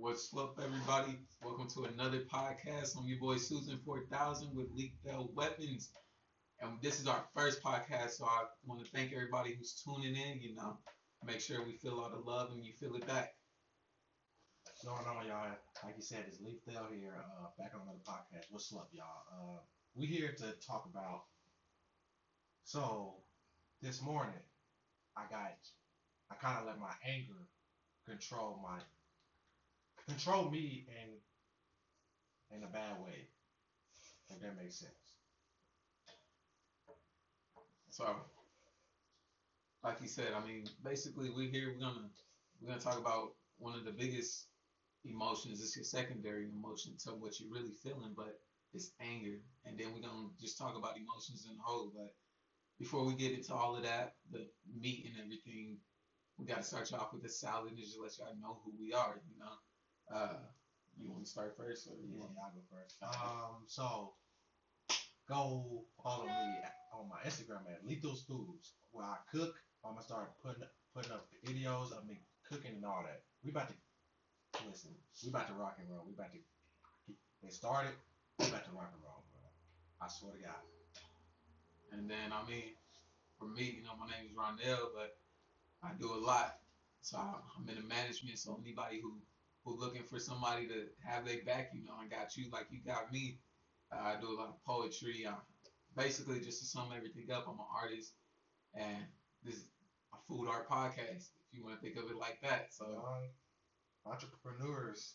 What's up, everybody? Welcome to another podcast. I'm your boy Susan 4000 with Leakdale Weapons. And this is our first podcast, so I want to thank everybody who's tuning in. You know, make sure we feel all the love and you feel it back. What's going on, y'all? Like you said, it's Leafdale here, uh, back on another podcast. What's up, y'all? Uh, we here to talk about. So, this morning, I got, I kind of let my anger control my, control me in, in a bad way. If that makes sense. So, like you said, I mean, basically, we're here. We're gonna we're gonna talk about one of the biggest emotions. It's your secondary emotion to what you're really feeling, but it's anger. And then we're gonna just talk about emotions in whole. But before we get into all of that, the meat and everything, we gotta start you off with the salad and just let y'all know who we are. You know, uh, you want to start first, or you Yeah, want? I'll go first. Um, so go follow me on my Instagram at Lethal Foods, where I cook. I'm gonna start putting putting up videos of me cooking and all that. We about to listen. We about to rock and roll. We about to get started. We about to rock and roll, bro. I swear to God. And then, I mean, for me, you know, my name is Rondell, but I do a lot. So I'm in the management. So anybody who who looking for somebody to have their back, you know, I got you like you got me. Uh, I do a lot of poetry. Uh, basically, just to sum everything up, I'm an artist, and this is a food art podcast, if you want to think of it like that. So Young entrepreneurs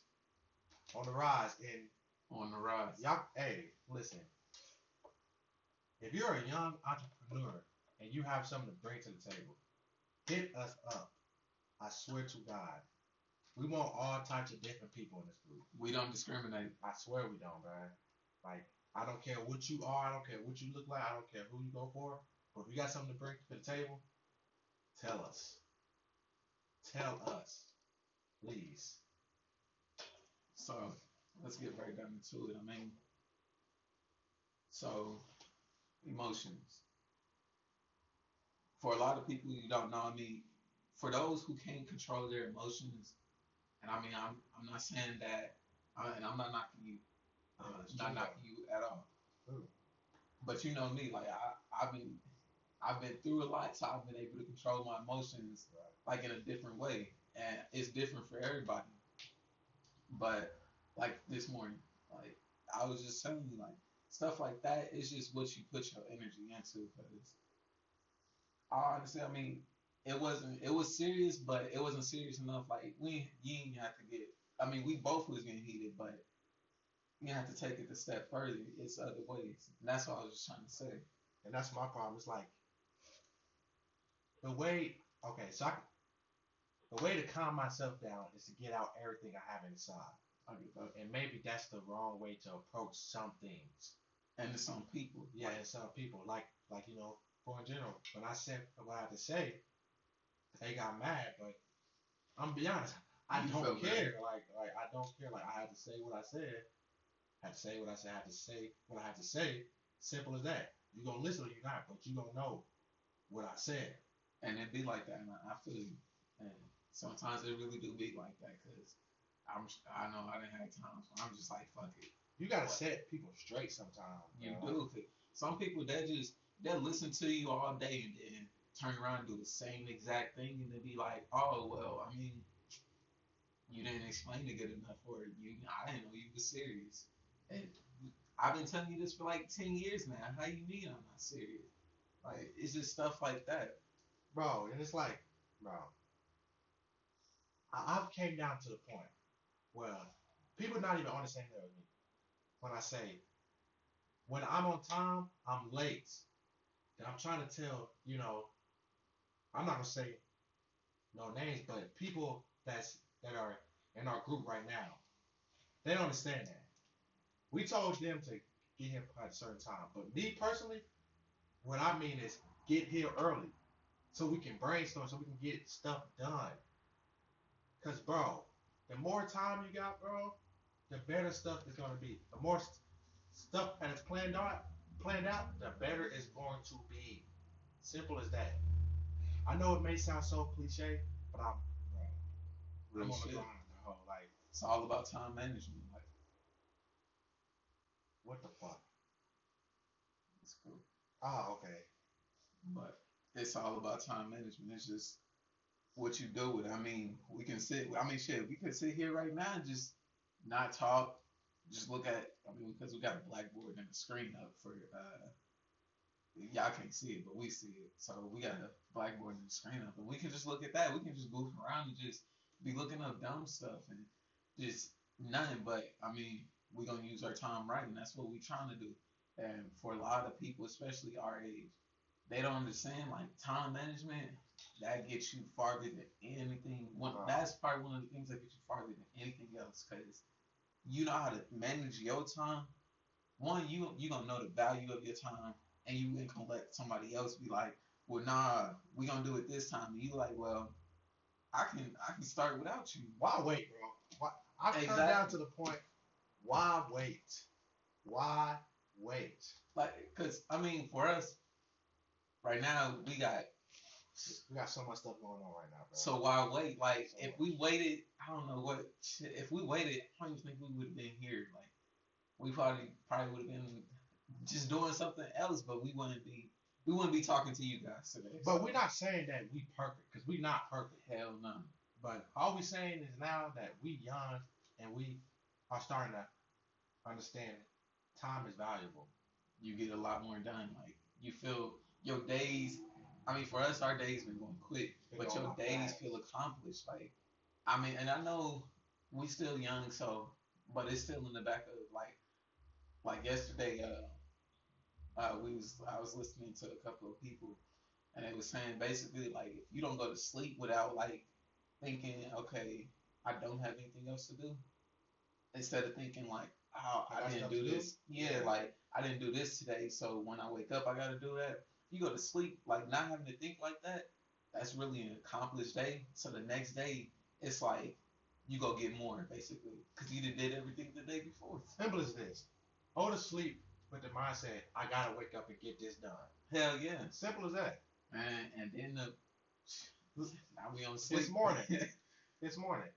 on the rise, and on the rise. Y'all, hey, listen. If you're a young entrepreneur and you have something to bring to the table, hit us up. I swear to God, we want all types of different people in this group. We don't discriminate. I swear we don't, man. Like, I don't care what you are, I don't care what you look like, I don't care who you go for. But if you got something to bring to the table, tell us. Tell us, please. So let's get right down into it. I mean, so emotions. For a lot of people, you don't know. I mean, for those who can't control their emotions, and I mean, I'm I'm not saying that, I, and I'm not knocking you, uh, it's not mm-hmm. knocking you at all. Ooh. But you know me, like I I've been I've been through a lot, so I've been able to control my emotions like in a different way, and it's different for everybody. But like this morning, like I was just telling you, like stuff like that is just what you put your energy into. Because honestly, I mean, it wasn't it was serious, but it wasn't serious enough. Like we you didn't have to get. I mean, we both was getting heated, but you have to take it a step further. It's other ways, and that's what I was just trying to say. And that's my problem. It's like the way okay, so I, the way to calm myself down is to get out everything I have inside. I get that. And maybe that's the wrong way to approach some things. And to some people, Yeah, and some people like like you know, for in general, when I said what I had to say, they got mad. But I'm be honest, I You don't care. Like like I don't care. Like I had to say what I said. I had to say what I said. I had to say what I had to say. Simple as that. You gonna listen or you not, but you gonna know what I said. and it be like that, and I, feel you. And sometimes it really do be like that, cause I'm I know I didn't have times where I'm just like fuck it. You gotta set people straight sometimes. You bro. do. Some people that just they'll listen to you all day and then turn around and do the same exact thing and they be like, oh well, I mean, you didn't explain it good enough, or you I didn't know you was serious. And I've been telling you this for like ten years now. How you mean I'm not serious? Like it's just stuff like that. bro. And it's like, bro, I, I've came down to the point where people not even understanding that with me when I say when I'm on time, I'm late. And I'm trying to tell, you know, I'm not gonna say no names, but people that's that are in our group right now, they don't understand that. We told them to get here at a certain time, but me personally, what I mean is get here early so we can brainstorm, so we can get stuff done. Cause bro, the more time you got, bro, the better stuff is gonna be. The more st- stuff that is planned out, planned out, the better it's going to be. Simple as that. I know it may sound so cliche, but I'm, bro, I'm on the grind, bro. Like it's all about time management. Like What the fuck? it's cool, Ah, okay. but it's all about time management. It's just what you do with it. I mean, we can sit. I mean, shit, we could sit here right now and just not talk. Just look at. I mean, because we got a blackboard and a screen up for. uh Y'all can't see it, but we see it. So we got a blackboard and a screen up, and we can just look at that. We can just goof around and just be looking up dumb stuff and just nothing. But I mean, we're gonna use our time right, and that's what we're trying to do. And for a lot of people, especially our age, they don't understand like time management. That gets you farther than anything. One, Wow. That's probably one of the things that gets you farther than anything else, because you know how to manage your time. One, you you gonna know the value of your time, and you ain't gonna let somebody else be like, "Well, nah, we gonna do it this time." And you like, "Well, I can I can start without you." Why wait, bro? Why? I've come down to the point. Why wait? Why wait? Like, cause I mean, for us, right now we got We got so much stuff going on right now, bro. So why wait? Like So if much. we waited, I don't know what. If we waited, I don't even think we would have been here. Like we probably probably would have been just doing something else, but we wouldn't be. We wouldn't be talking to you guys today. but so we're not saying that we perfect, because we not perfect. hell no. But all we saying is now that we young and we are starting to understand time is valuable. You get a lot more done. Like you feel your days. I mean, for us, our days been going quick, They but going your days fast. feel accomplished. Like I mean, and I know we still young, so but it's still in the back of like like yesterday. Uh, uh, we was I was listening to a couple of people, and they were saying basically like if you don't go to sleep without like thinking, okay, I don't have anything else to do, instead of thinking like, oh, I I didn't do to do? this, yeah, Yeah. like I didn't do this today, so when I wake up, I got to do that. You go to sleep like not having to think like that. That's really an accomplished day. So the next day, it's like you go get more basically because you did everything the day before. Simple as this. Go to sleep with the mindset, I gotta wake up and get this done. Hell yeah, Simple as that. man. And then the now we on sleep. This morning. This morning.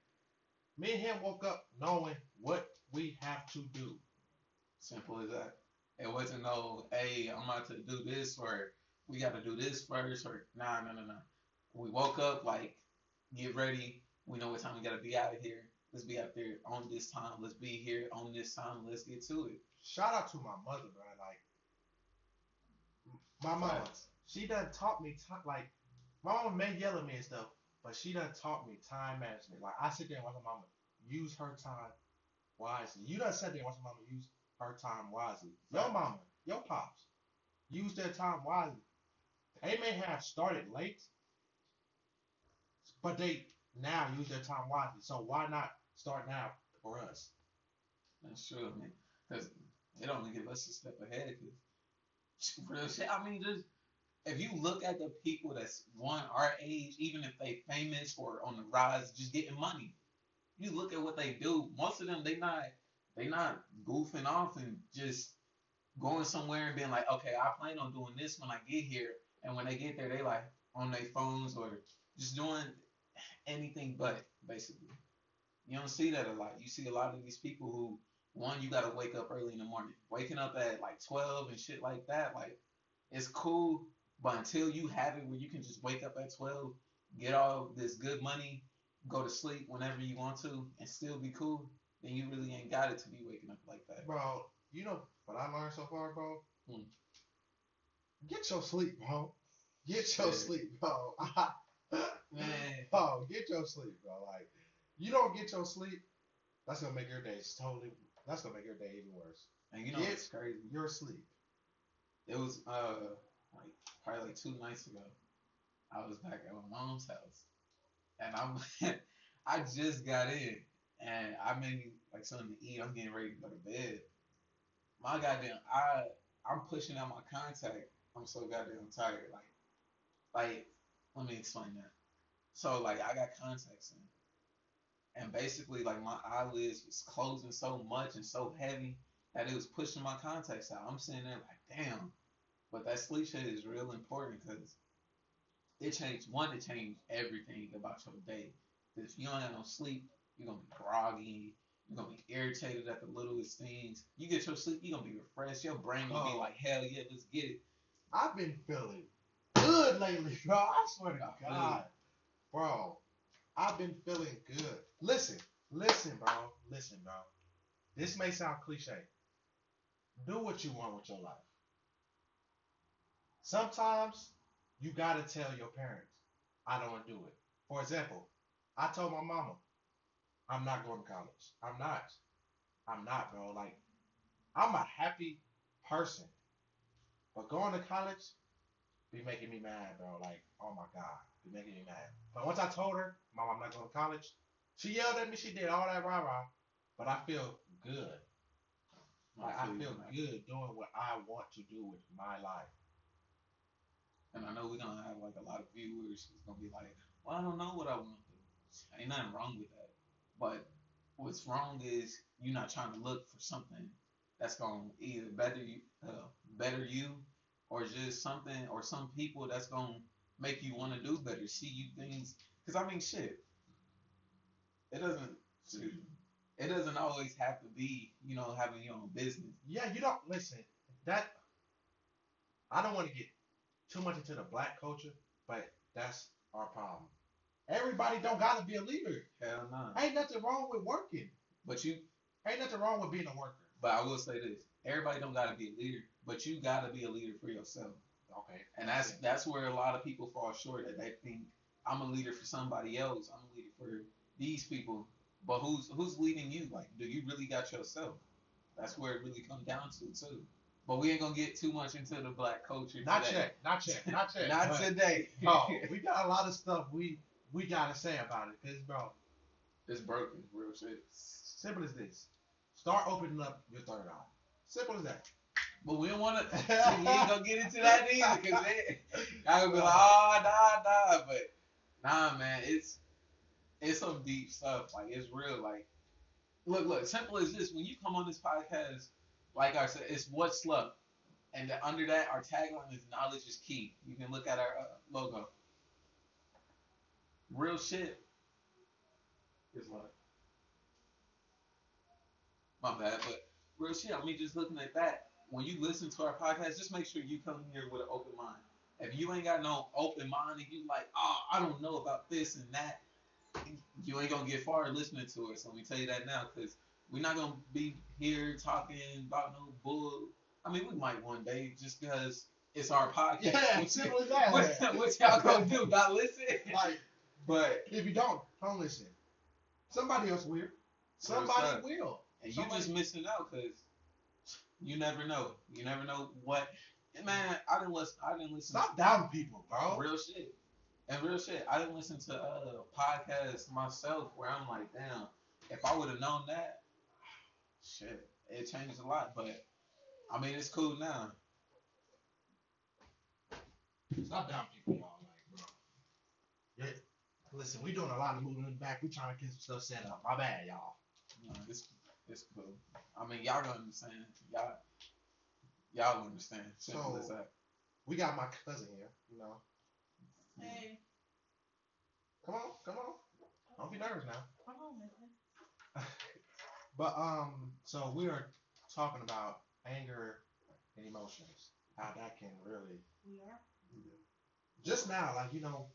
Me and him woke up knowing what we have to do. Simple as that. It wasn't no, hey, I'm about to do this or we got to do this first or nah, no, no, no. We woke up like, get ready. We know what time we got to be out of here. Let's be out there on this time. Let's be here on this time. Let's get to it. Shout out to my mother, bro. Like my mama, Facts. she done taught me time. Like my mom may yell at me and stuff, but she done taught me time management. Like I sit there and watch my mama use her time wisely. You done sit there and watch my mama use her time wisely. Your mama, your pops, use their time wisely. They may have started late, but they now use their time wisely. So why not start now for us? That's true, man. Because it only give us a step ahead. Cause. I mean, just if you look at the people that's one our age, even if they famous or on the rise, just getting money. You look at what they do. Most of them, they not they not goofing off and just going somewhere and being like, okay, I plan on doing this when I get here. And when they get there, they like on their phones or just doing anything but basically. You don't see that a lot. You see a lot of these people who one, you gotta wake up early in the morning. Waking up at like twelve and shit like that, like it's cool, but until you have it where you can just wake up at twelve, get all this good money, go to sleep whenever you want to, and still be cool, then you really ain't got it to be waking up like that. Bro, you know what I learned so far, bro? Hmm. Get your sleep, bro. Get your Yeah. sleep, bro. Man, bro, get your sleep, bro. Like, you don't get your sleep, that's gonna make your day totally. That's gonna make your day even worse. and you know it's crazy. Your sleep. It was uh like probably like two nights ago. I was back at my mom's house, and I'm I just got in, and I made like something to eat. I'm getting ready to go to bed. My goddamn, I I'm pushing out my contact. I'm so goddamn tired. Like, like let me explain that. So like I got contacts in, and basically like my eyelids was closing so much and so heavy that it was pushing my contacts out. I'm sitting there like, damn. But that sleep shit is real important because it changed one, it changed everything about your day. if you don't have no sleep, You're gonna be groggy. You're gonna be irritated at the littlest things. You get your sleep, you're gonna be refreshed. Your brain gonna be Oh. like, hell yeah, let's get it. I've been feeling good lately, bro. I swear to I God, bro. I've been feeling good. Listen, listen, bro. Listen, bro. This may sound cliche. Do what you want with your life. Sometimes you gotta tell your parents, I don't want to do it. For example, I told my mama, I'm not going to college. I'm not. I'm not, bro. Like, I'm a happy person. But going to college be making me mad, bro. Like, oh my God, be making me mad. But once I told her, Mom, I'm not going to college, she yelled at me. She did all that rah rah. But I feel good. Like, I feel man. good doing what I want to do with my life. And I know we're gonna have like a lot of viewers who's gonna be like, Well, I don't know what I want to do. Ain't nothing wrong with that. But what's wrong is you're not trying to look for something that's gonna either better you uh, better you or just something or some people that's gonna make you want to do better, see you things because I mean shit. It doesn't it doesn't always have to be, you know, having your own business. Yeah, you don't listen. That I don't want to get too much into the black culture, but that's our problem. Everybody don't gotta be a leader. Hell no. Ain't nothing wrong with working. But you Ain't nothing wrong with being a worker. But I will say this: everybody don't gotta be a leader, but you gotta be a leader for yourself. Okay. And that's that's where a lot of people fall short. That they think I'm a leader for somebody else. I'm a leader for these people. But who's who's leading you? Like, do you really got yourself? That's where it really comes down to too. But we ain't gonna get too much into the black culture. Not today. yet. Not yet. Not yet. Not but- today. Oh, we got a lot of stuff we we gotta say about it. Cause bro, it's broken, real shit. simple as this. Start opening up your third eye. Simple as that. But we don't want to. we ain't gonna get into that either, cause it, I would be like, oh, nah, nah. But nah, man, it's it's some deep stuff. Like it's real. Like, look, look. Simple as this. When you come on this podcast, like I said, it's what's love, and under that, our tagline is knowledge is key. You can look at our uh, logo. Real shit is love. My bad, but real shit. I mean, just looking at that, when you listen to our podcast, just make sure you come here with an open mind. If you ain't got no open mind and you like, oh, I don't know about this and that, you ain't gonna get far listening to us. So let me tell you that now, because we're not gonna be here talking about no bull. I mean, we might one day, just because it's our podcast. Yeah, simple as that. what, what y'all gonna do? Not listen? Like, But if you don't, don't listen. Somebody else will. Somebody will. And you Somebody- just missing out because you never know. You never know what. Man, I didn't listen. I didn't listen. Stop doubting people, bro. real shit. And real shit. I didn't listen to uh, podcasts myself where I'm like, damn, if I would have known that, shit, it changed a lot. But I mean, it's cool now. Stop doubting people, y'all. Like, bro. Yeah. Listen, we doing a lot of moving in the back. We trying to get some stuff set up. My bad, y'all. Know, it's it's cool. I mean, y'all gonna understand. Y'all y'all understand. So- We got my cousin here. You know. Hey, Come on, come on. Don't be nervous now. come on, man. But um, so we are talking about anger and emotions. How that can really We are. just now, like you know,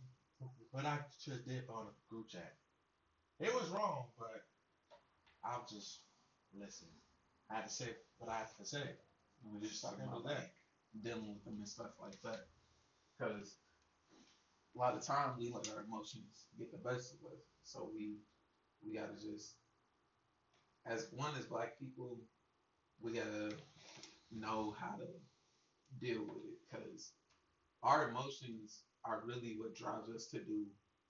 what I just did on a group chat. It was wrong, but I'll just listen. I had to say what I have to say. And we're just talking about like dealing with them and stuff like that. Because a lot of times we let our emotions get the best of us. So we we gotta just as one as black people, we gotta know how to deal with it because our emotions are really what drives us to do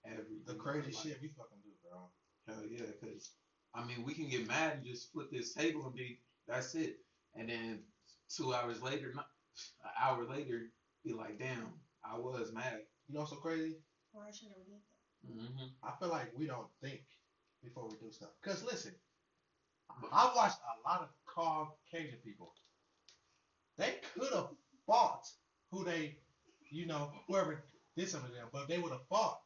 everything. The life. shit we fucking do, bro. Hell yeah, because I mean, we can get mad and just flip this table and be that's it, and then two hours later, not, an hour later, be like, damn, I was mad. You know what's so crazy? Or I should never did that. Mm-hmm. I feel like we don't think before we do stuff. Cause listen, I watched a lot of Caucasian people. They could have fought who they, you know, whoever did something to them, but they would have fought.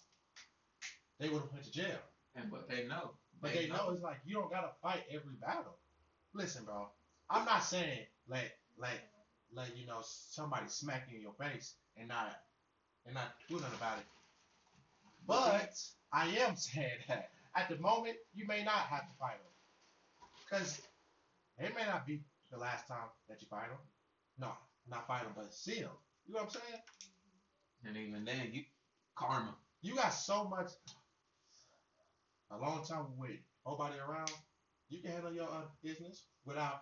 They would have went to jail. And but they know But they know it's like you don't gotta fight every battle. Listen, bro. I'm not saying let let let you know somebody smack you in your face and not and not do nothing about it. But I am saying that at the moment you may not have to fight them, because it may not be the last time that you fight them. No, not fight them, but see them. You know what I'm saying? And even then, you karma. You got so much. A long time with nobody around, you can handle your uh, business without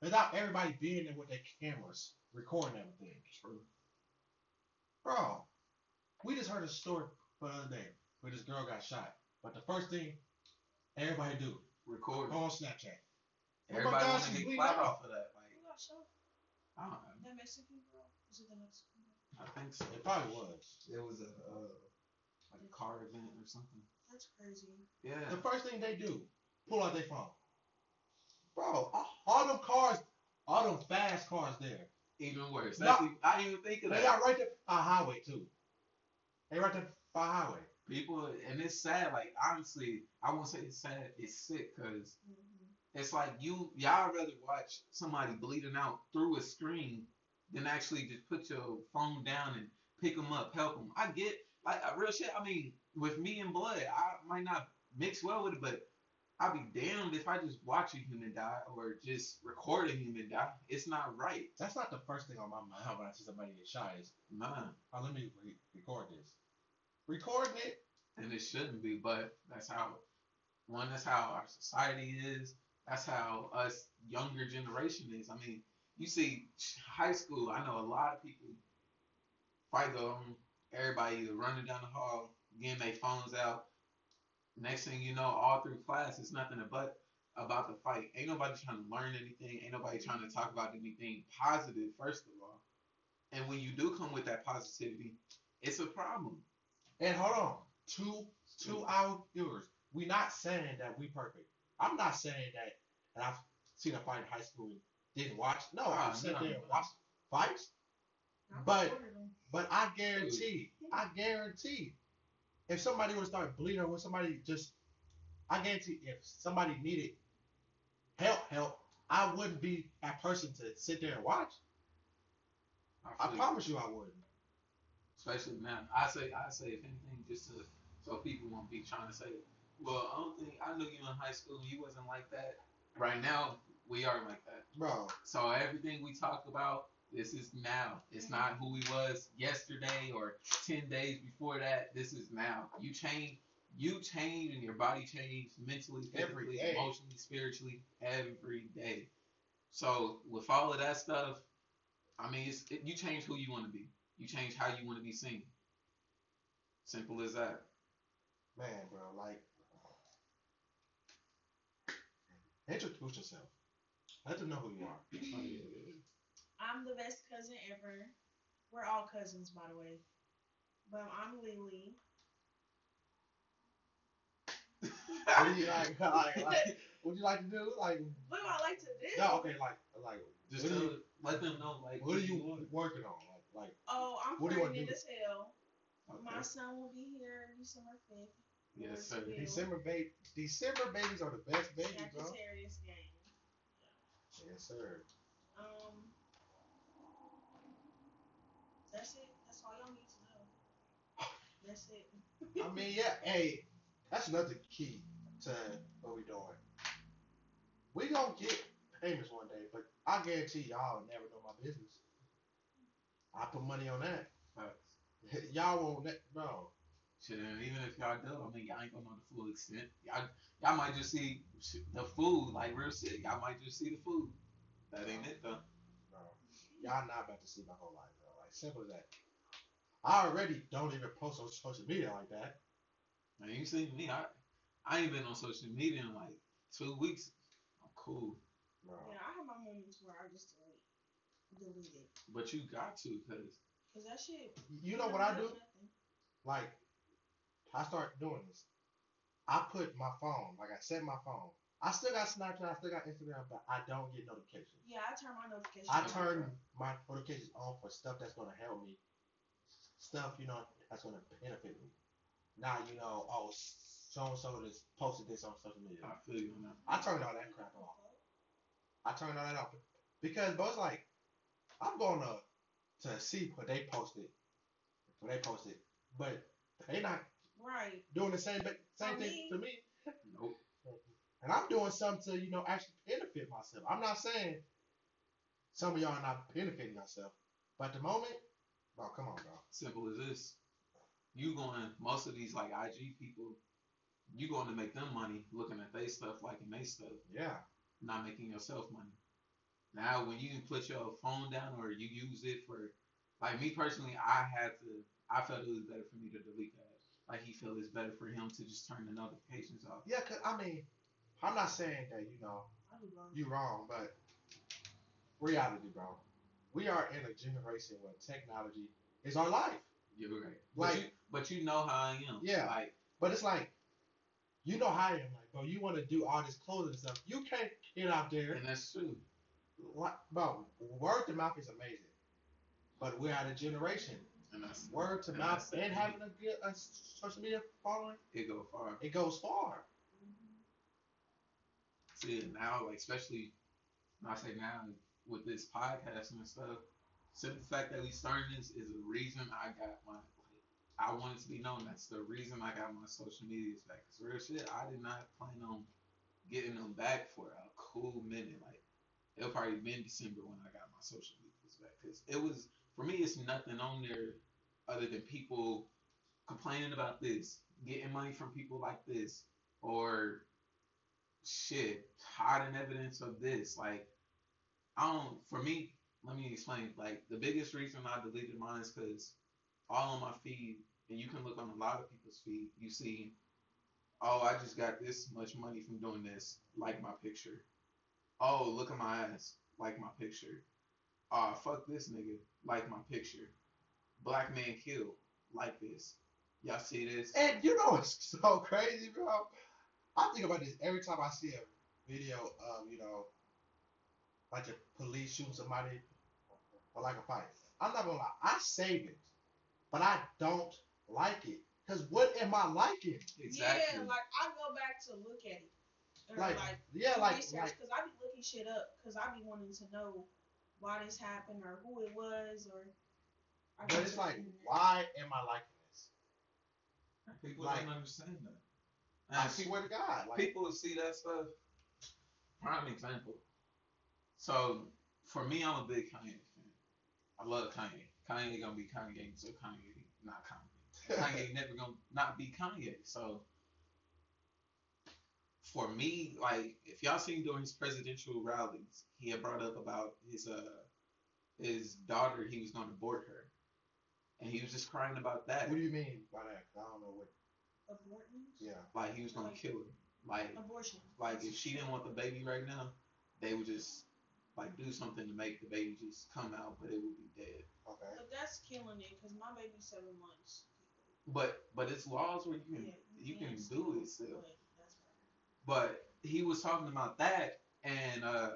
without everybody being there with their cameras recording everything. True. Bro, we just heard a story the other day where this girl got shot. But the first thing everybody do, Record. go on Snapchat. My Everybody God, want she's to get bleeding clout off of that. Like, Who got shot? I, don't, That Mexican girl? Was it the Mexican girl? I think so. It probably was. It was a uh, like a car event or something. That's crazy. Yeah. The first thing they do, pull out their phone. Bro, all, all them cars, all them fast cars there. Even worse. No. That's even, I didn't even think of They that. got right there by highway too. They right there by highway. People, and it's sad. Like honestly, I won't say it's sad. It's sick because Mm-hmm. it's like you y'all rather watch somebody bleeding out through a screen than actually just put your phone down and pick them up, help them. I get like uh, real shit. I mean, with me and blood, I might not mix well with it, but I'd be damned if I just watch a human die or just record a human die. It's not right. That's not the first thing on my mind when I see somebody get shot. Is Nah. oh, let me re- record this. Recording it. and it shouldn't be, but that's how one that's how our society is. That's how us younger generation is. I mean, you see high school, I know a lot of people fight them, everybody running down the hall, getting their phones out. Next thing you know, all through class it's nothing but about the fight. Ain't nobody trying to learn anything, ain't nobody trying to talk about anything positive, first of all. And when you do come with that positivity, it's a problem. And hold on, two two hour viewers. We not saying that we perfect. I'm not saying that. And I've seen a fight in high school and didn't watch. No, Ah, I sat no, there and no. watched fights. I But- But I guarantee, I guarantee, if somebody would started bleeding or when somebody just, I guarantee if somebody needed help, help, I wouldn't be that person to sit there and watch. I you. promise you I wouldn't. especially now. I say, I say, if anything, just to so people won't be trying to say, well, I don't think I knew you in high school. You wasn't like that. Right now, we are like that. Bro, So everything we talk about, this is now. It's mm-hmm. not who he was yesterday or ten days before that. This is now. You change. You change, and your body changes mentally, physically, day. emotionally, spiritually, every day. So with all of that stuff, I mean, it's, it, you change who you want to be. You change how you want to be seen. Simple as that. man, bro, like, introduce yourself. Let them know who you are. Oh, I'm the best cousin ever. We're all cousins, by the way. But I'm Lily. What do you like? like, like what do you like to do? Like, What do I like to do? no, okay, like, like, Just tell, you, let them know, like, what are you are. working on? Like, like, Oh, I'm What do pregnant as hell. My son will be here December 5th. Yes, sir. December baby, December babies are the best babies, bro. Sagittarius gang. Yes, sir. Um, that's it. That's all y'all need to know. That's it. I mean, yeah, hey, that's another key to what we doing. We gonna get famous one day, but I guarantee y'all will never know my business. I put money on that. Facts. y'all won't, ne- bro. Shit, even if y'all do, I mean, y'all ain't gonna know the full extent. Y'all, y'all might just see the food, like real shit. Y'all might just see the food. That ain't it though. bro. Y'all not about to see my whole life, bro. Like simple as that. I already don't even post on social media like that. And you see me, I, I ain't been on social media in like two weeks. I'm cool, Bro. Yeah, I have my moments where I just delete, delete it. but you got to, cause Cause that shit. You know what I do? Nothing. Like, I start doing this. I put my phone, like I set my phone. I still got Snapchat, I still got Instagram, but I don't get notifications. Yeah, I turn my notifications. I on. turn my notifications on for stuff that's gonna help me, stuff you know that's gonna benefit me. Not you know, oh, so and so just posted this on social media. I feel you on that. I turned all that crap off. I turned all that off because, but it's like I'm going to to see what they posted, what they posted, but they not Right. doing the same ba- same For thing me- to me, Nope. And I'm doing something to you know actually benefit myself. I'm not saying some of y'all are not benefiting yourself, but at the moment, bro, come on, bro. Simple as this. You going most of these like IG people, you going to make them money looking at they stuff, liking they stuff, Yeah, not making yourself money. Now when you can put your phone down or you use it for like me personally, I had to I felt it was better for me to delete that. Like he felt it's better for him to just turn the notifications off. yeah. Cause I mean, I'm not saying that you know do wrong. but reality, bro. We are in a generation where technology is our life. You're right. Like- but you but you know how I am. Yeah. Like But it's like, you know how I am. Like, bro, you want to do all this clothing stuff. You can't get out there. and that's true. Like, bro, word to mouth is amazing. But we're at a generation. And that's Word to and mouth and having a good a social media following, it goes far. it goes far. Now, like especially I say now with this podcast and stuff. Simple fact that we started this is the reason I got my like I wanted to be known that's the reason I got my social medias back. Cause real shit, I did not plan on getting them back for a cool minute. Like it'll probably be been December when I got my social medias back. Cause it was for me, it's nothing on there other than people complaining about this, getting money from people like this, or shit, hiding evidence of this. Like, I don't, for me, let me explain. Like, the biggest reason I deleted mine is because all on my feed, and you can look on a lot of people's feed, you see, oh, I just got this much money from doing this, like my picture. Oh, look at my ass, like my picture. Ah, fuck this nigga, like my picture. Black man killed, like this. Y'all see this? And you know what's so crazy, bro? I think about this every time I see a video of, you know, like a police shooting somebody or like a fight. I'm not gonna lie, I save it, but I don't like it. Cause what am I liking? Exactly. Yeah, like I go back to look at it. Or Like, like, yeah, like, research, like, cause I be looking shit up because I be wanting to know why this happened or who it was or. I but go it's like, why am I liking this? People Like- don't understand that. I swear to God, like, people see that stuff. Prime example. So for me, I'm a big Kanye fan. I love Kanye. Kanye gonna be Kanye until Kanye not Kanye. Kanye never gonna not be Kanye. So for me, like if y'all seen during his presidential rallies, he had brought up about his uh his daughter. He was gonna abort her, and he was just crying about that. what do you mean by that? I don't know what. Abortions? Yeah, Like he was gonna kill her. Like Abortion. like if she didn't want the baby right now, they would just like do something to make the baby just come out, but it would be dead. okay. But that's killing it because my baby's seven months. But but it's laws where you can Yeah, you can can't do it still, still. but But he was talking about that, and uh,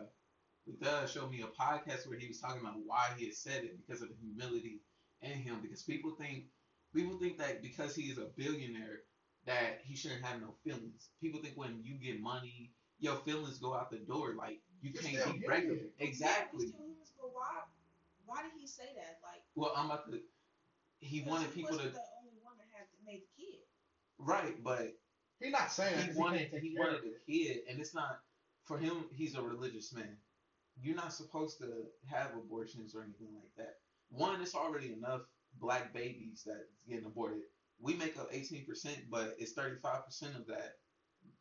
does show me a podcast where he was talking about why he had said it because of the humility in him. Because people think people think that because he is a billionaire that he shouldn't have no feelings. People think when you get money, your feelings go out the door. Like you You're can't be human. regular. Exactly. we still humans, but why? Why did he say that? Like Well, I'm about to. He 'cause wanted he people to wasn't the only one that had to make the kid. right, but He's not saying that he 'cause wanted can't he wanted a kid, and it's not for him. He's a religious man. You're not supposed to have abortions or anything like that. One, it's already enough black babies that's getting aborted. We make up 18%, but it's 35% of that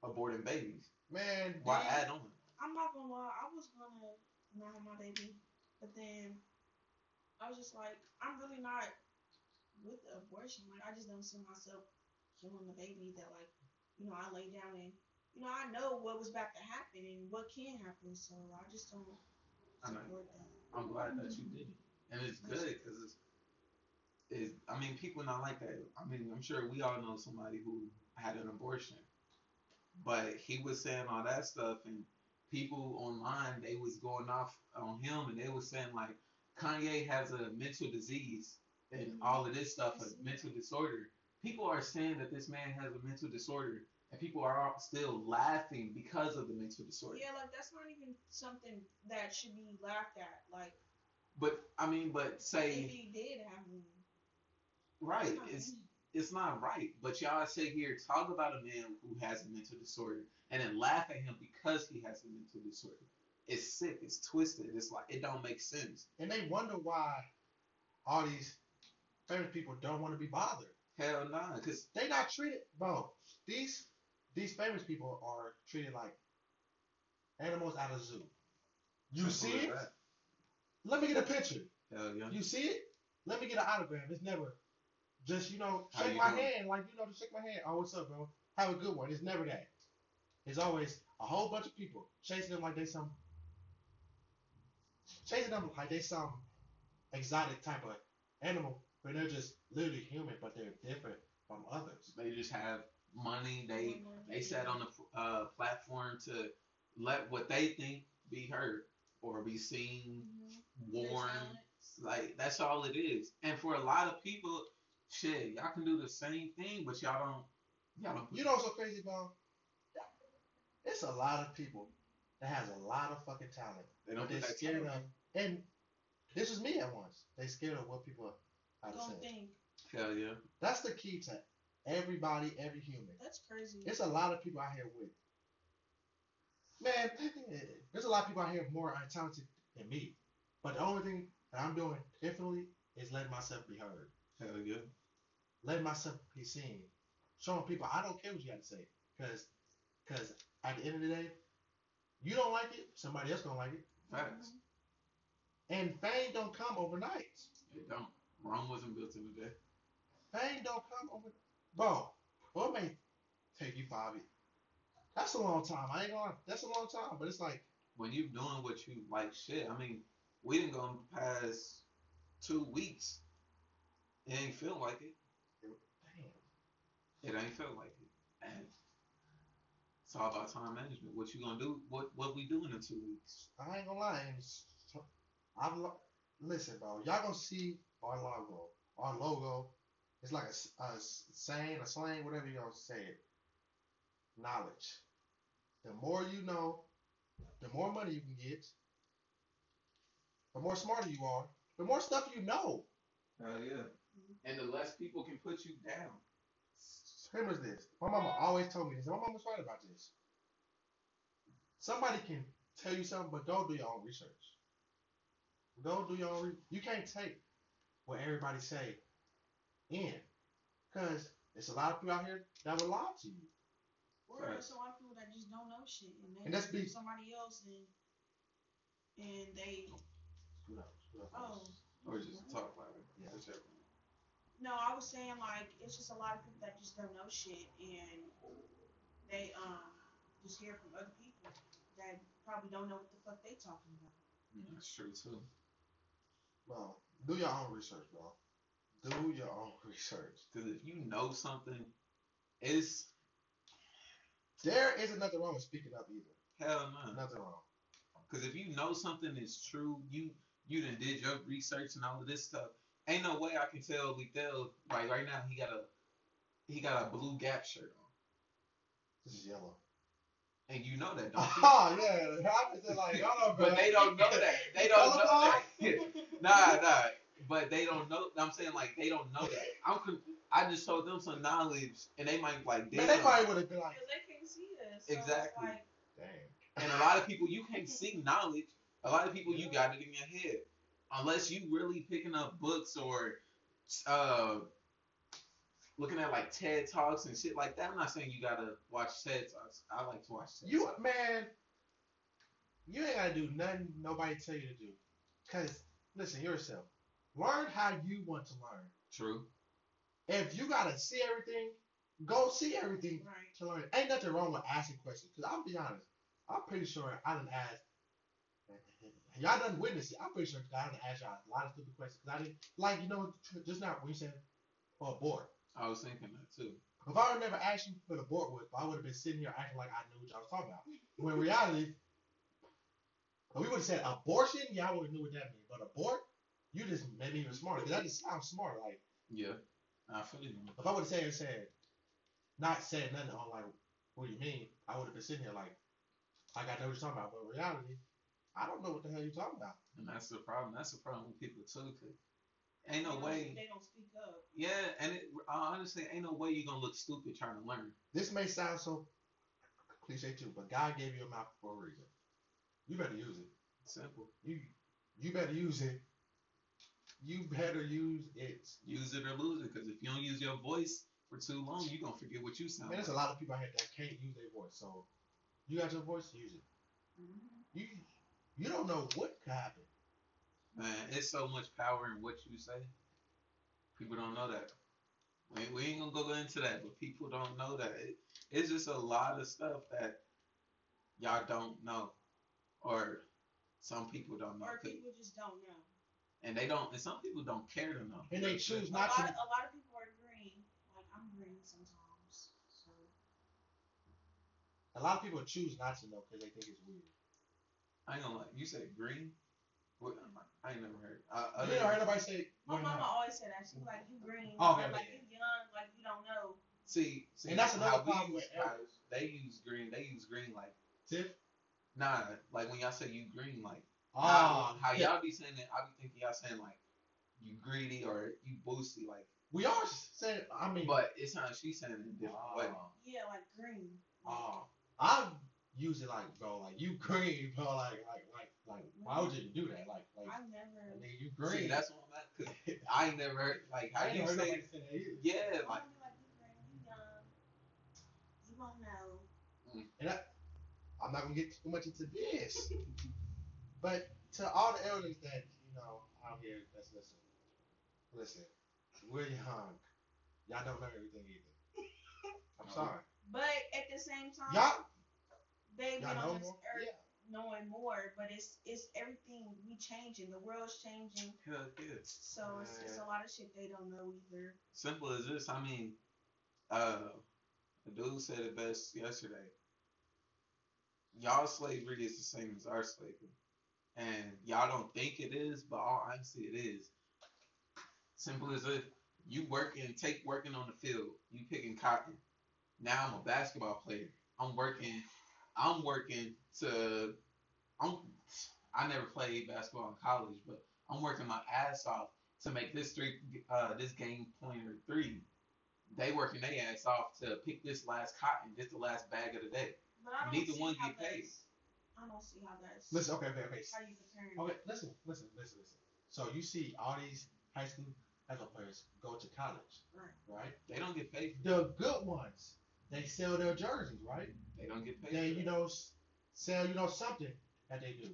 aborting babies. Man, Why these- add on? I'm not gonna lie, I was gonna not have my baby, but then I was just like, I'm really not with the abortion. Like, I just don't see myself killing the baby that, like, you know, I lay down and, you know, I know what was about to happen and what can happen, so I just don't I know. support that. I'm glad that you did it, and it's good because it's. Is I mean, people not like that. I mean, I'm sure we all know somebody who had an abortion, but he was saying all that stuff, and people online they was going off on him, and they was saying like Kanye has a mental disease and Mhm. all of this stuff, a mental disorder. People are saying that this man has a mental disorder and people are all still laughing because of the mental disorder. Yeah, like that's not even something that should be laughed at. Like But I mean, but say if he did have. Right, not it's it's not right. But y'all sit here talk about a man who has a mental disorder and then laugh at him because he has a mental disorder. It's sick. It's twisted. It's like it don't make sense. And they wonder why all these famous people don't want to be bothered. Hell nah, cause They not treated, bro. These these famous people are treated like animals out of zoo. You see it? that. Let me get a picture. Hell yeah. You see it? Let me get an autograph. It's never just you know shake you my doing? hand like you know to shake my hand. Oh, what's up, bro? Have a good one. It's never that. It's always a whole bunch of people chasing them like they some chasing them like they some exotic type of animal, but they're just literally human, but they're different from others. They just have money. They they sat on the uh, platform to let what they think be heard or be seen, Mhm. Worn. Like that's all it is. And for a lot of people, shit, y'all can do the same thing, but y'all don't. Y'all don't. You know what's so crazy, bro? It's a lot of people that has a lot of fucking talent, they but don't they're scared time of. And this was me at once. They scared of what people are. to Don't say. think. Hell yeah. That's the key to everybody, every human. That's crazy. It's a lot of people out here with. Man, there's a lot of people out here more talented than me. But the only thing that I'm doing differently is letting myself be heard, Hell yeah. Letting myself be seen, showing people I don't care what you have to say, because, because at the end of the day, you don't like it, somebody else gonna like it, Facts. and fame don't come overnight. It don't. Rome wasn't built in a day. Fame don't come over, bro. What may take you five years? That's a long time. I ain't gonna. That's a long time, but it's like. When you're doing what you like, shit. I mean, we didn't go past two weeks. It ain't feel like it. Damn. It ain't feel like it. And it's all about time management. What you gonna do? What what we doing in two weeks? I ain't gonna lie. and s- I'm lo- listen, bro. Y'all gonna see our logo. Our logo. It's like a, a saying, a slang, whatever you gonna say it. Knowledge. The more you know, the more money you can get. The more smarter you are, the more stuff you know. Hell yeah. And the less people can put you down. Same as this. My mama always told me this. and My mama's right about this. Somebody can tell you something, but don't do your own research. Don't do your own. Re- you can't take what everybody say in, because there's a lot of people out here that will lie to you. Or Right. there's a lot of people that just don't know shit and they And that's be be- somebody else and and they Scoot up, scoot up oh. Or oh, just talk louder. Yeah. Whichever. No, I was saying like it's just a lot of people that just don't know shit and they um just hear from other people that probably don't know what the fuck they talking about. Yeah, that's true too. Bro, do your own research, bro. Do your own research. Because if you know something, it's There isn't nothing wrong with speaking up either. hell no. Nothing wrong. Because if you know something is true, you you done did your research and all of this stuff. Ain't no way I can tell Lethal like right now he got a he got a blue Gap shirt on, This is yellow. and you know that, don't you? Oh yeah, I was just like, hold on, bro. But they don't know that. They don't know that. nah, nah. But they don't know. I'm saying like they don't know that. I'm. Con- I just told them some knowledge, and they might like damn. Man, they probably would have been like, Because they can't see us. So Exactly. Like, damn. And a lot of people you can't see knowledge. A lot of people you got it in your head, unless you really picking up books or uh looking at like TED talks and shit like that. I'm not saying you gotta watch TED talks. I like to watch TED You talks. man, you ain't gotta do nothing nobody tell you to do. Cause listen, yourself. Learn how you want to learn. True. If you gotta see everything, go see everything right. to learn. Ain't nothing wrong with asking questions. Cause I'll be honest, I'm pretty sure I done asked. Y'all done witnessed it. I'm pretty sure I done asked y'all a lot of stupid questions. Cause I didn't like you know just now when you said a board. I was thinking that too. If I would never asked you for the board with, I would have been sitting here acting like I knew what y'all was talking about. When in reality, if we would have said abortion, y'all would have knew what that meant. But abort, you just made me even smarter. Cause that just sounds smart. Like Yeah. I feel you. if I would have said said, not said nothing on like what do you mean? I would have been sitting here like, like I know what you're talking about, but in reality, I don't know what the hell you're talking about. And that's the problem. That's the problem with people too. Cause ain't no They don't- way. They don't speak up. Yeah, and it, uh, honestly, ain't no way you're gonna look stupid trying to learn. This may sound so cliche too, but God gave you a mouth for a reason. You better use it. Simple. You you better use it. You better use it. Use it or lose it. Cause if you don't use your voice for too long, you're gonna forget what you sound. Man, there's a lot of people out here that can't use their voice. So you got your voice, use it. Mhm. You you don't know what could happen. Man, it's so much power in what you say. People don't know that. We, we ain't gonna go into that, but people don't know that. It, it's just a lot of stuff that y'all don't know, or some people don't know, Or 'cause- people just don't know. and they don't. And some people don't care to know. And they choose A not lot, to. a lot of people are green. Like I'm green sometimes. So A lot of people choose not to know because they think it's weird. I ain't gonna lie. You said green. What, I ain't never heard. Uh, You never heard than- nobody say. my mama uh, always said that. She was like, "You green, Oh, okay, like yeah. you young, like you don't know." see, see, And that's another how we problem use with guys, They use green. They use green like Tiff. nah. Like when y'all say you green, like Ah, how, how yeah. y'all be saying it, I be thinking y'all saying like you greedy or you boosty, like. We are saying. I mean, But it's not. She's saying it in a different way. ah, Yeah, like green. ah. I use it like, bro, like you green, bro, like, like, like, like. Why would you do that? Like, like, I never. nigga, you green. See, that's what I'm at. Cause I ain't never heard like how I you never heard say. nobody say that. Yeah, like be like, "You green, you young, you won't know." Mm. I'm not gonna get too much into this, but to all the elders that you know out here that's listen, listen, we're young. Y'all don't know everything either. I'm sorry. But at the same time, Y'all, know more. earth Yeah. knowing more. But it's it's everything we changing. The world's changing. hell yeah. So it's, it's a lot of shit they don't know either. Simple as this. I mean, uh, a dude said it best yesterday. Y'all slavery is the same as our slavery, and y'all don't think it is, but all honesty, it is. Simple as if you work working, take working on the field, you picking cotton. Now I'm a basketball player. I'm working. I'm working to. I'm. I never played basketball in college, but I'm working my ass off to make this three, uh, this game pointer three. They working their ass off to pick this last cotton, this the last bag of the day. But I Neither one get paid. I don't see how that's. Listen, okay, okay, okay. How you comparing? Okay, listen, listen, listen, listen. So you see all these high school basketball players go to college, Right. right? They don't get paid for The good ones, they sell their jerseys, right? They don't get paid They, for you that. know, s- sell, you know, something that they do.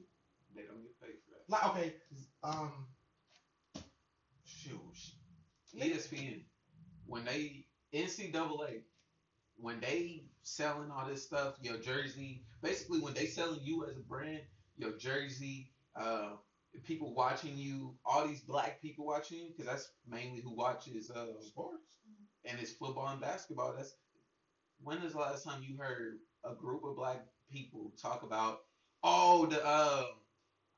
They don't get paid for that. Like, okay, um, shoot, ESPN, when they NCAA, when they selling all this stuff, your jersey, basically when they selling you as a brand, your jersey, uh, people watching you, all these black people watching you, because that's mainly who watches uh, sports. and it's football and basketball. That's when is the last time you heard a group of black people talk about oh the uh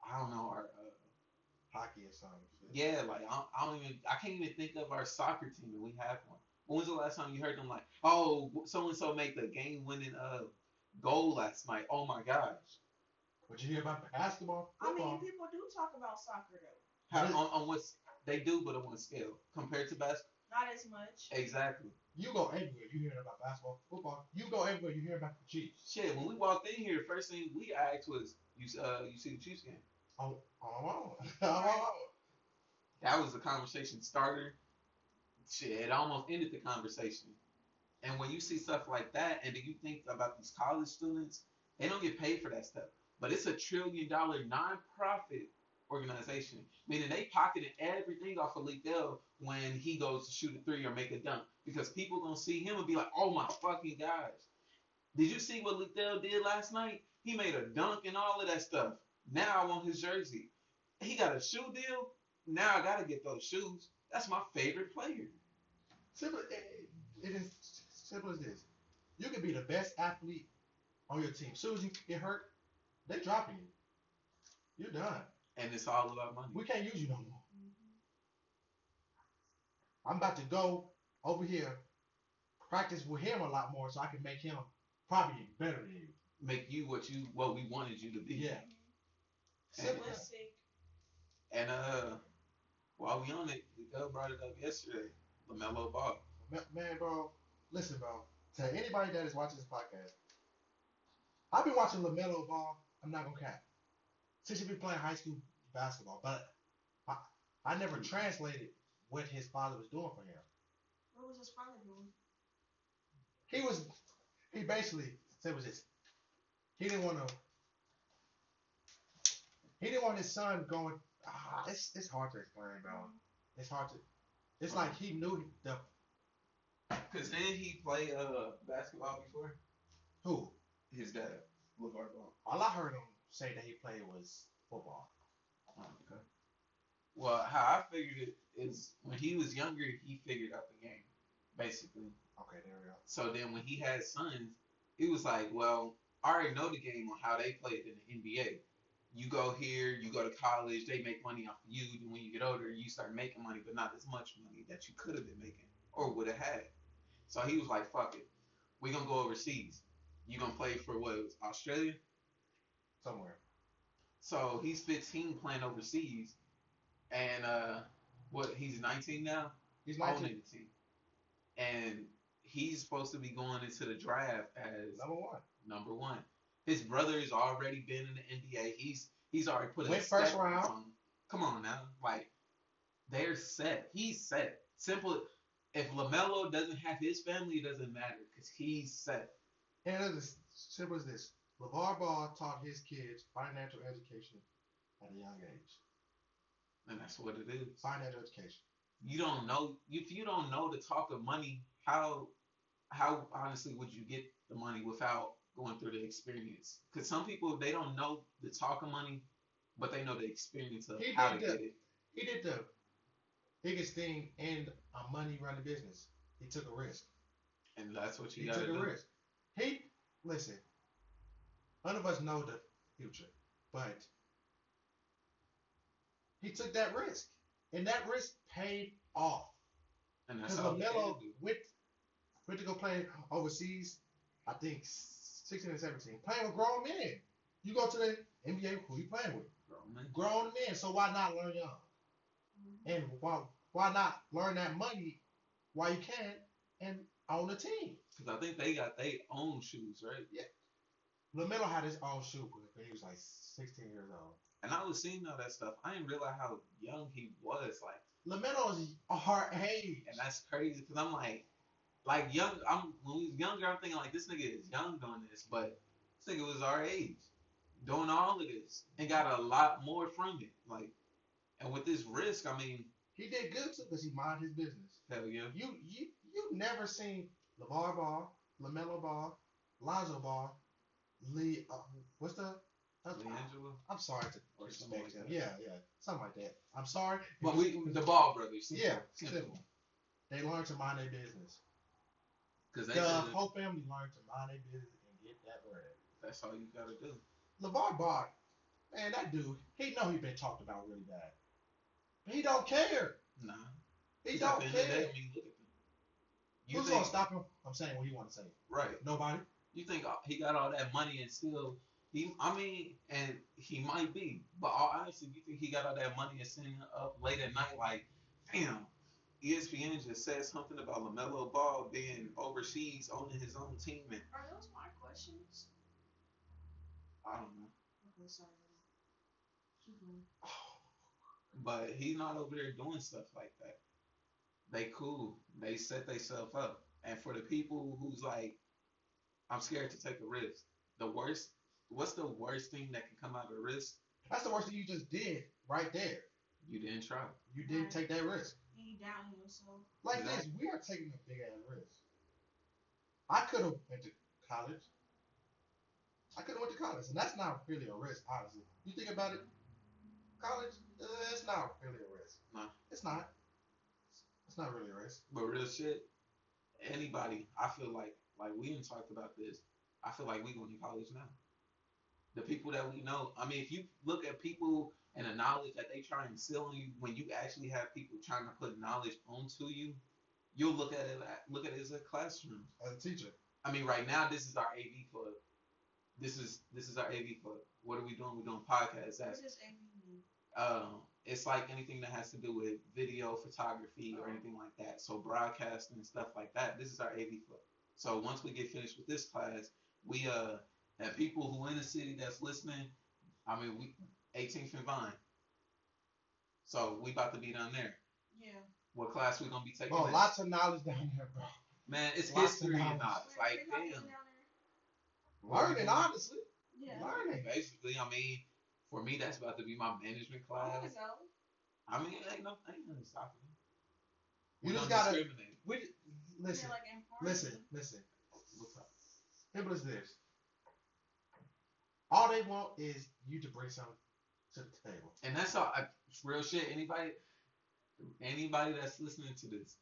I don't know our uh, hockey or something. yeah like I, I don't even I can't even think of our soccer team and we have one. When was the last time you heard them like oh so and so made the game winning uh goal last night? Oh my gosh! But you hear about basketball, I mean, people do talk about soccer though. How, on, on what's they do, but on what scale compared to basketball? Not as much. Exactly. you go everywhere, you hear about basketball, football. You go everywhere, you hear about the Chiefs. Shit, when we walked in here, the first thing we asked was you uh you see the Chiefs game. Oh, oh, oh, that was the conversation starter. Shit, it almost ended the conversation. And when you see stuff like that, and then you think about these college students, they don't get paid for that stuff. But it's a trillion dollar nonprofit organization, meaning they pocketed everything off of Liddell when he goes to shoot a three or make a dunk, because people gonna see him and be like, "Oh my fucking gosh!" Did you see what Liddell did last night? He made a dunk and all of that stuff. Now I want his jersey. He got a shoe deal. Now I gotta get those shoes. That's my favorite player. Simple. It, it is simple as this. You can be the best athlete on your team. As soon as you get hurt, they dropping you. You're done. And it's all about money. We can't use you no more. I'm about to go over here, practice with him a lot more, so I can make him probably better than you. make you what you what we wanted you to be. Yeah. And, Realistic. and uh, while we on it, the girl brought it up yesterday. Lamelo Ball. Man, bro, listen, bro. To anybody that is watching this podcast, I've been watching Lamelo Ball. I'm not gonna cap. Since he's been playing high school basketball, but I, I never translated what his father was doing for him. What was his father doing? He was, he basically said was this. He didn't want to. He didn't want his son going. Ah, it's it's hard to explain, bro. It's hard to. It's like he knew the Cause then he played uh basketball before. who. His dad, LeVar Ball. All I heard him say that he played was football. Oh, okay. Well, how I figured it is when he was younger, he figured out the game, basically. Okay, there we go. So then when he had sons, it was like, well, I already know the game on how they played in the NBA. You go here, you go to college, they make money off of you. And when you get older, you start making money, but not as much money that you could have been making or would have had. So he was like, fuck it. We're going to go overseas. You're going to play for what? It was Australia? Somewhere. So he's 15 playing overseas. And uh, what? He's 19 now? He's owning 19. the team. And he's supposed to be going into the draft as Number one. number one. His brother's already been in the NBA. He's he's already put Went a first round. on- Come on now, like they're set. He's set. Simple. If Lamelo doesn't have his family, it doesn't matter because he's set. And it's as simple as this. LeVar Ball taught his kids financial education at a young age. And that's what it is. Financial education. You don't know if you don't know the talk of money. How how honestly would you get the money without going through the experience? Because some people they don't know the talk of money, but they know the experience of He how to did get it. He did the biggest thing in a money running business. He took a risk. And that's what you He got to do. He took a risk. He listen. None of us know the future, but he took that risk, and that risk paid off. And that's Because all he can Lamelo do. went went to go play overseas. I think sixteen and seventeen, playing with grown men. You go to the NBA, who you playing with? Grown man. Grown men. So why not learn young? Mm-hmm. And why why not learn that money while you can and own a team? Because I think they got their own shoes, right? Lamelo had his own shoe when he was like 16 years old. And I was seeing all that stuff. I didn't realize how young he was. Like, Lamelo is a hard age. and that's crazy because I'm like, like young. I'm when we was younger, I'm thinking like this nigga is young doing this, but this nigga was our age, doing all of this, and got a lot more from it. Like, and with this risk, I mean, He did good too because he mind his business. hell yeah. You you you never seen LeVar Ball, Lamelo Ball, Lonzo Ball, Lee. Uh, what's the? Uh, LiAngelo. I'm sorry to Or something like that. Yeah, yeah, something like that. I'm sorry. But we, the Ball brothers. Simple, yeah, simple. simple. They learned to mind their business. They The whole family learned to mind their business and get that bread. that's all you gotta do. LeVar Ball, man, that dude, he know he been talked about really bad. He don't care. Nah. He don't the end of the care. day, I mean, look at them. You Who's think, gonna stop him? I'm saying what he want to say. right? Nobody. You think he got all that money and still he? I mean, and he might be, but all honestly, you think he got all that money and sitting up late at night like, damn, ESPN just said something about Lamelo Ball being overseas owning his own team, and Are those my questions? I don't know. Okay, sorry. Going. But he's not over there doing stuff like that. They cool. They set themselves up. And for the people who's like, I'm scared to take a risk. The worst. What's the worst thing that can come out of a risk? That's the worst thing you just did right there. You didn't try. You didn't take that risk. He doubting yourself. Like Exactly. this, we are taking a big ass risk. I could have went to college. I could have went to college, and that's not really a risk, honestly. You think about it, college, uh, it's not really a risk. No. It's not. It's not really a risk. But real shit, anybody, I feel like, like we didn't talked about this. I feel like we going to college now. The people that we know, I mean, if you look at people and the knowledge that they try and sell on you, when you actually have people trying to put knowledge onto you, you'll look at it, look at it as a classroom. As a teacher, I mean, right now this is our AV club. This is this is our AV club. What are we doing? We're doing podcasts. What That's does AV mean? um, it's like anything that has to do with video, photography, or anything like that. So broadcasting and stuff like that. This is our AV club. So once we get finished with this class, we uh have people who in the city that's listening. I mean, we 18th and Vine. So we about to be down there. Yeah. What class we gonna be taking? Bro, next? lots of knowledge down there, bro. Man, it's lots of history and knowledge. knowledge. Like, damn. going there? Learning, honestly. Yeah. Learning. Basically, I mean, for me, that's about to be my management I class. go. I mean, ain't no, ain't nothing stopping me. You We just don't gotta we ju- listen, like listen, listen. What's up? Simple as this. All they want is you to bring something to the table. And that's all. I, real shit. Anybody, anybody that's listening to this,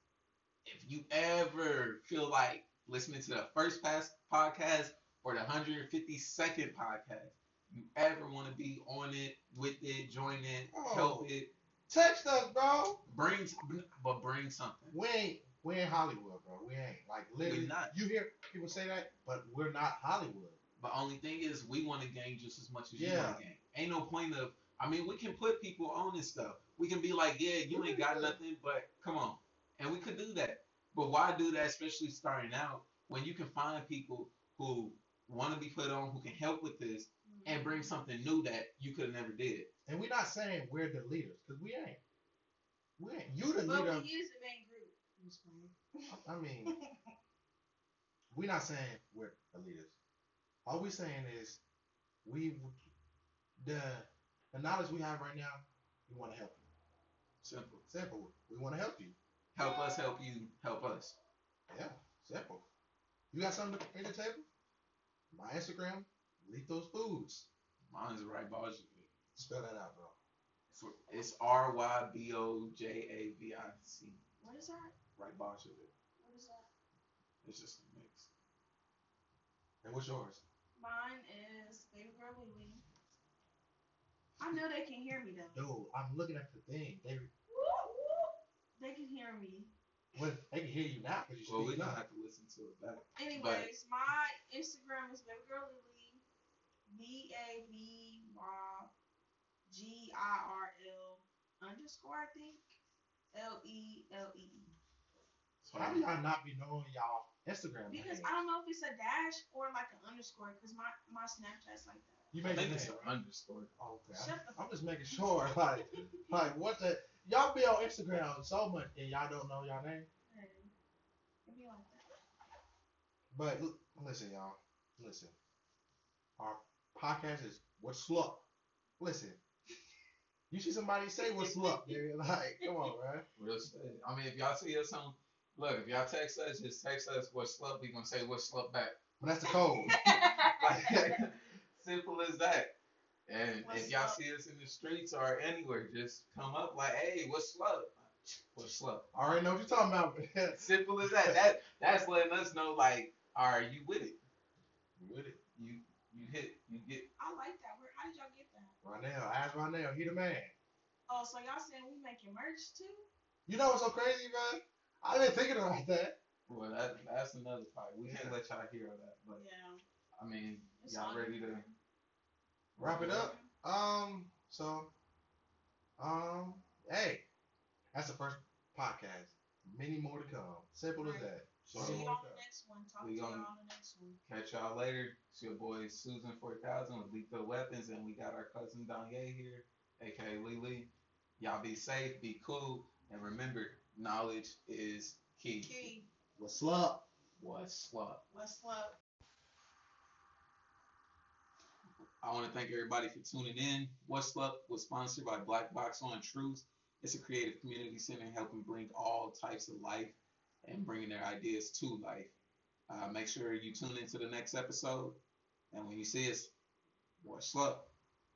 if you ever feel like listening to the first past podcast or the 152nd podcast, you ever want to be on it, with it, join it, help Oh. it, Text us, bro. bring, but bring something. We ain't we ain't Hollywood, bro. We ain't like literally. We not. You hear people say that, but we're not Hollywood. But only thing is, we want to gain just as much as you want to gain. Ain't no point of. I mean, we can put people on this stuff. We can be like, yeah, you ain't got nothing, but come on, and we could do that. But why do that, especially starting out, when you can find people who want to be put on, who can help with this, and bring mm-hmm. something new that you could have never did. And we're not saying we're the leaders, because we ain't. We ain't. You the But leader. we use the main group. I'm just playing. I mean, we're not saying we're the leaders. All we're saying is we the the knowledge we have right now, we want to help you. Simple. Simple. We want to help you. Help us, help you, help us. Yeah, simple. You got something to bring to the table? My Instagram, Lethos Foods. Mine's right Bojavic. Spell that out, bro. For- It's R Y B O J A V I C. What is that? Right Bojavic. What is that? It's just a mix. And what's yours? Mine is baby girl Lily. I know they can hear me though. Dude, I'm looking at the thing. They Woo, woo. They can hear me. well, they can hear you now because you Well, we don't have to listen to it back. Anyways, my Instagram is baby girl Lily. B A B Y G I R L underscore I think. L E L E E. So, How do y'all not be knowing y'all Instagram? Because name? I don't know if it's a dash or like an underscore because my, my Snapchat's like that. you I make think it it's an underscore. Oh, okay. Shut I'm, I'm just making sure. Like, like what the y'all be on Instagram so much and y'all don't know y'all name. It'd be like that. But l- listen, y'all. Listen. Our podcast is what's slup. Listen. You see somebody say what's slup, nigga. Like, come on, man. Real. I mean, if y'all see us on, look, if y'all text us, just text us what's slup. We gonna say what's slup back. But that's the code. Like, simple as that. And What's if y'all slup? see us in the streets or anywhere, just come up like, hey, what's slup? What's slup? I already know what you're talking about. Simple as that. That that's letting us know, like, are you with it? You with it? You you hit you get I like that. Where, how did y'all get that? Ronell, ask Ronell, he the man. Oh, so y'all saying we making merch too? You know what's so crazy, man? I've been thinking about that. well. That that's another part. We can't let y'all hear that, but Yeah. I mean, It's y'all ready to there. Wrap it up. Um, so, um, hey, that's the first podcast. Many more to come. Simple as that. So See you more on the next one. Talk We to y'all gonna- on the next one. Catch y'all later. It's your boy Susan 4000 with Lethal Weapons, and we got our cousin Danye here, aka Lily. Y'all be safe, be cool, and remember, knowledge is key. Key, What's up? What's up? what's up? I want to thank everybody for tuning in. What's Up was sponsored by Black Box on Truth. It's a creative community center helping bring all types of life and bringing their ideas to life. Uh, make sure you tune into the next episode. And when you see us, what's up?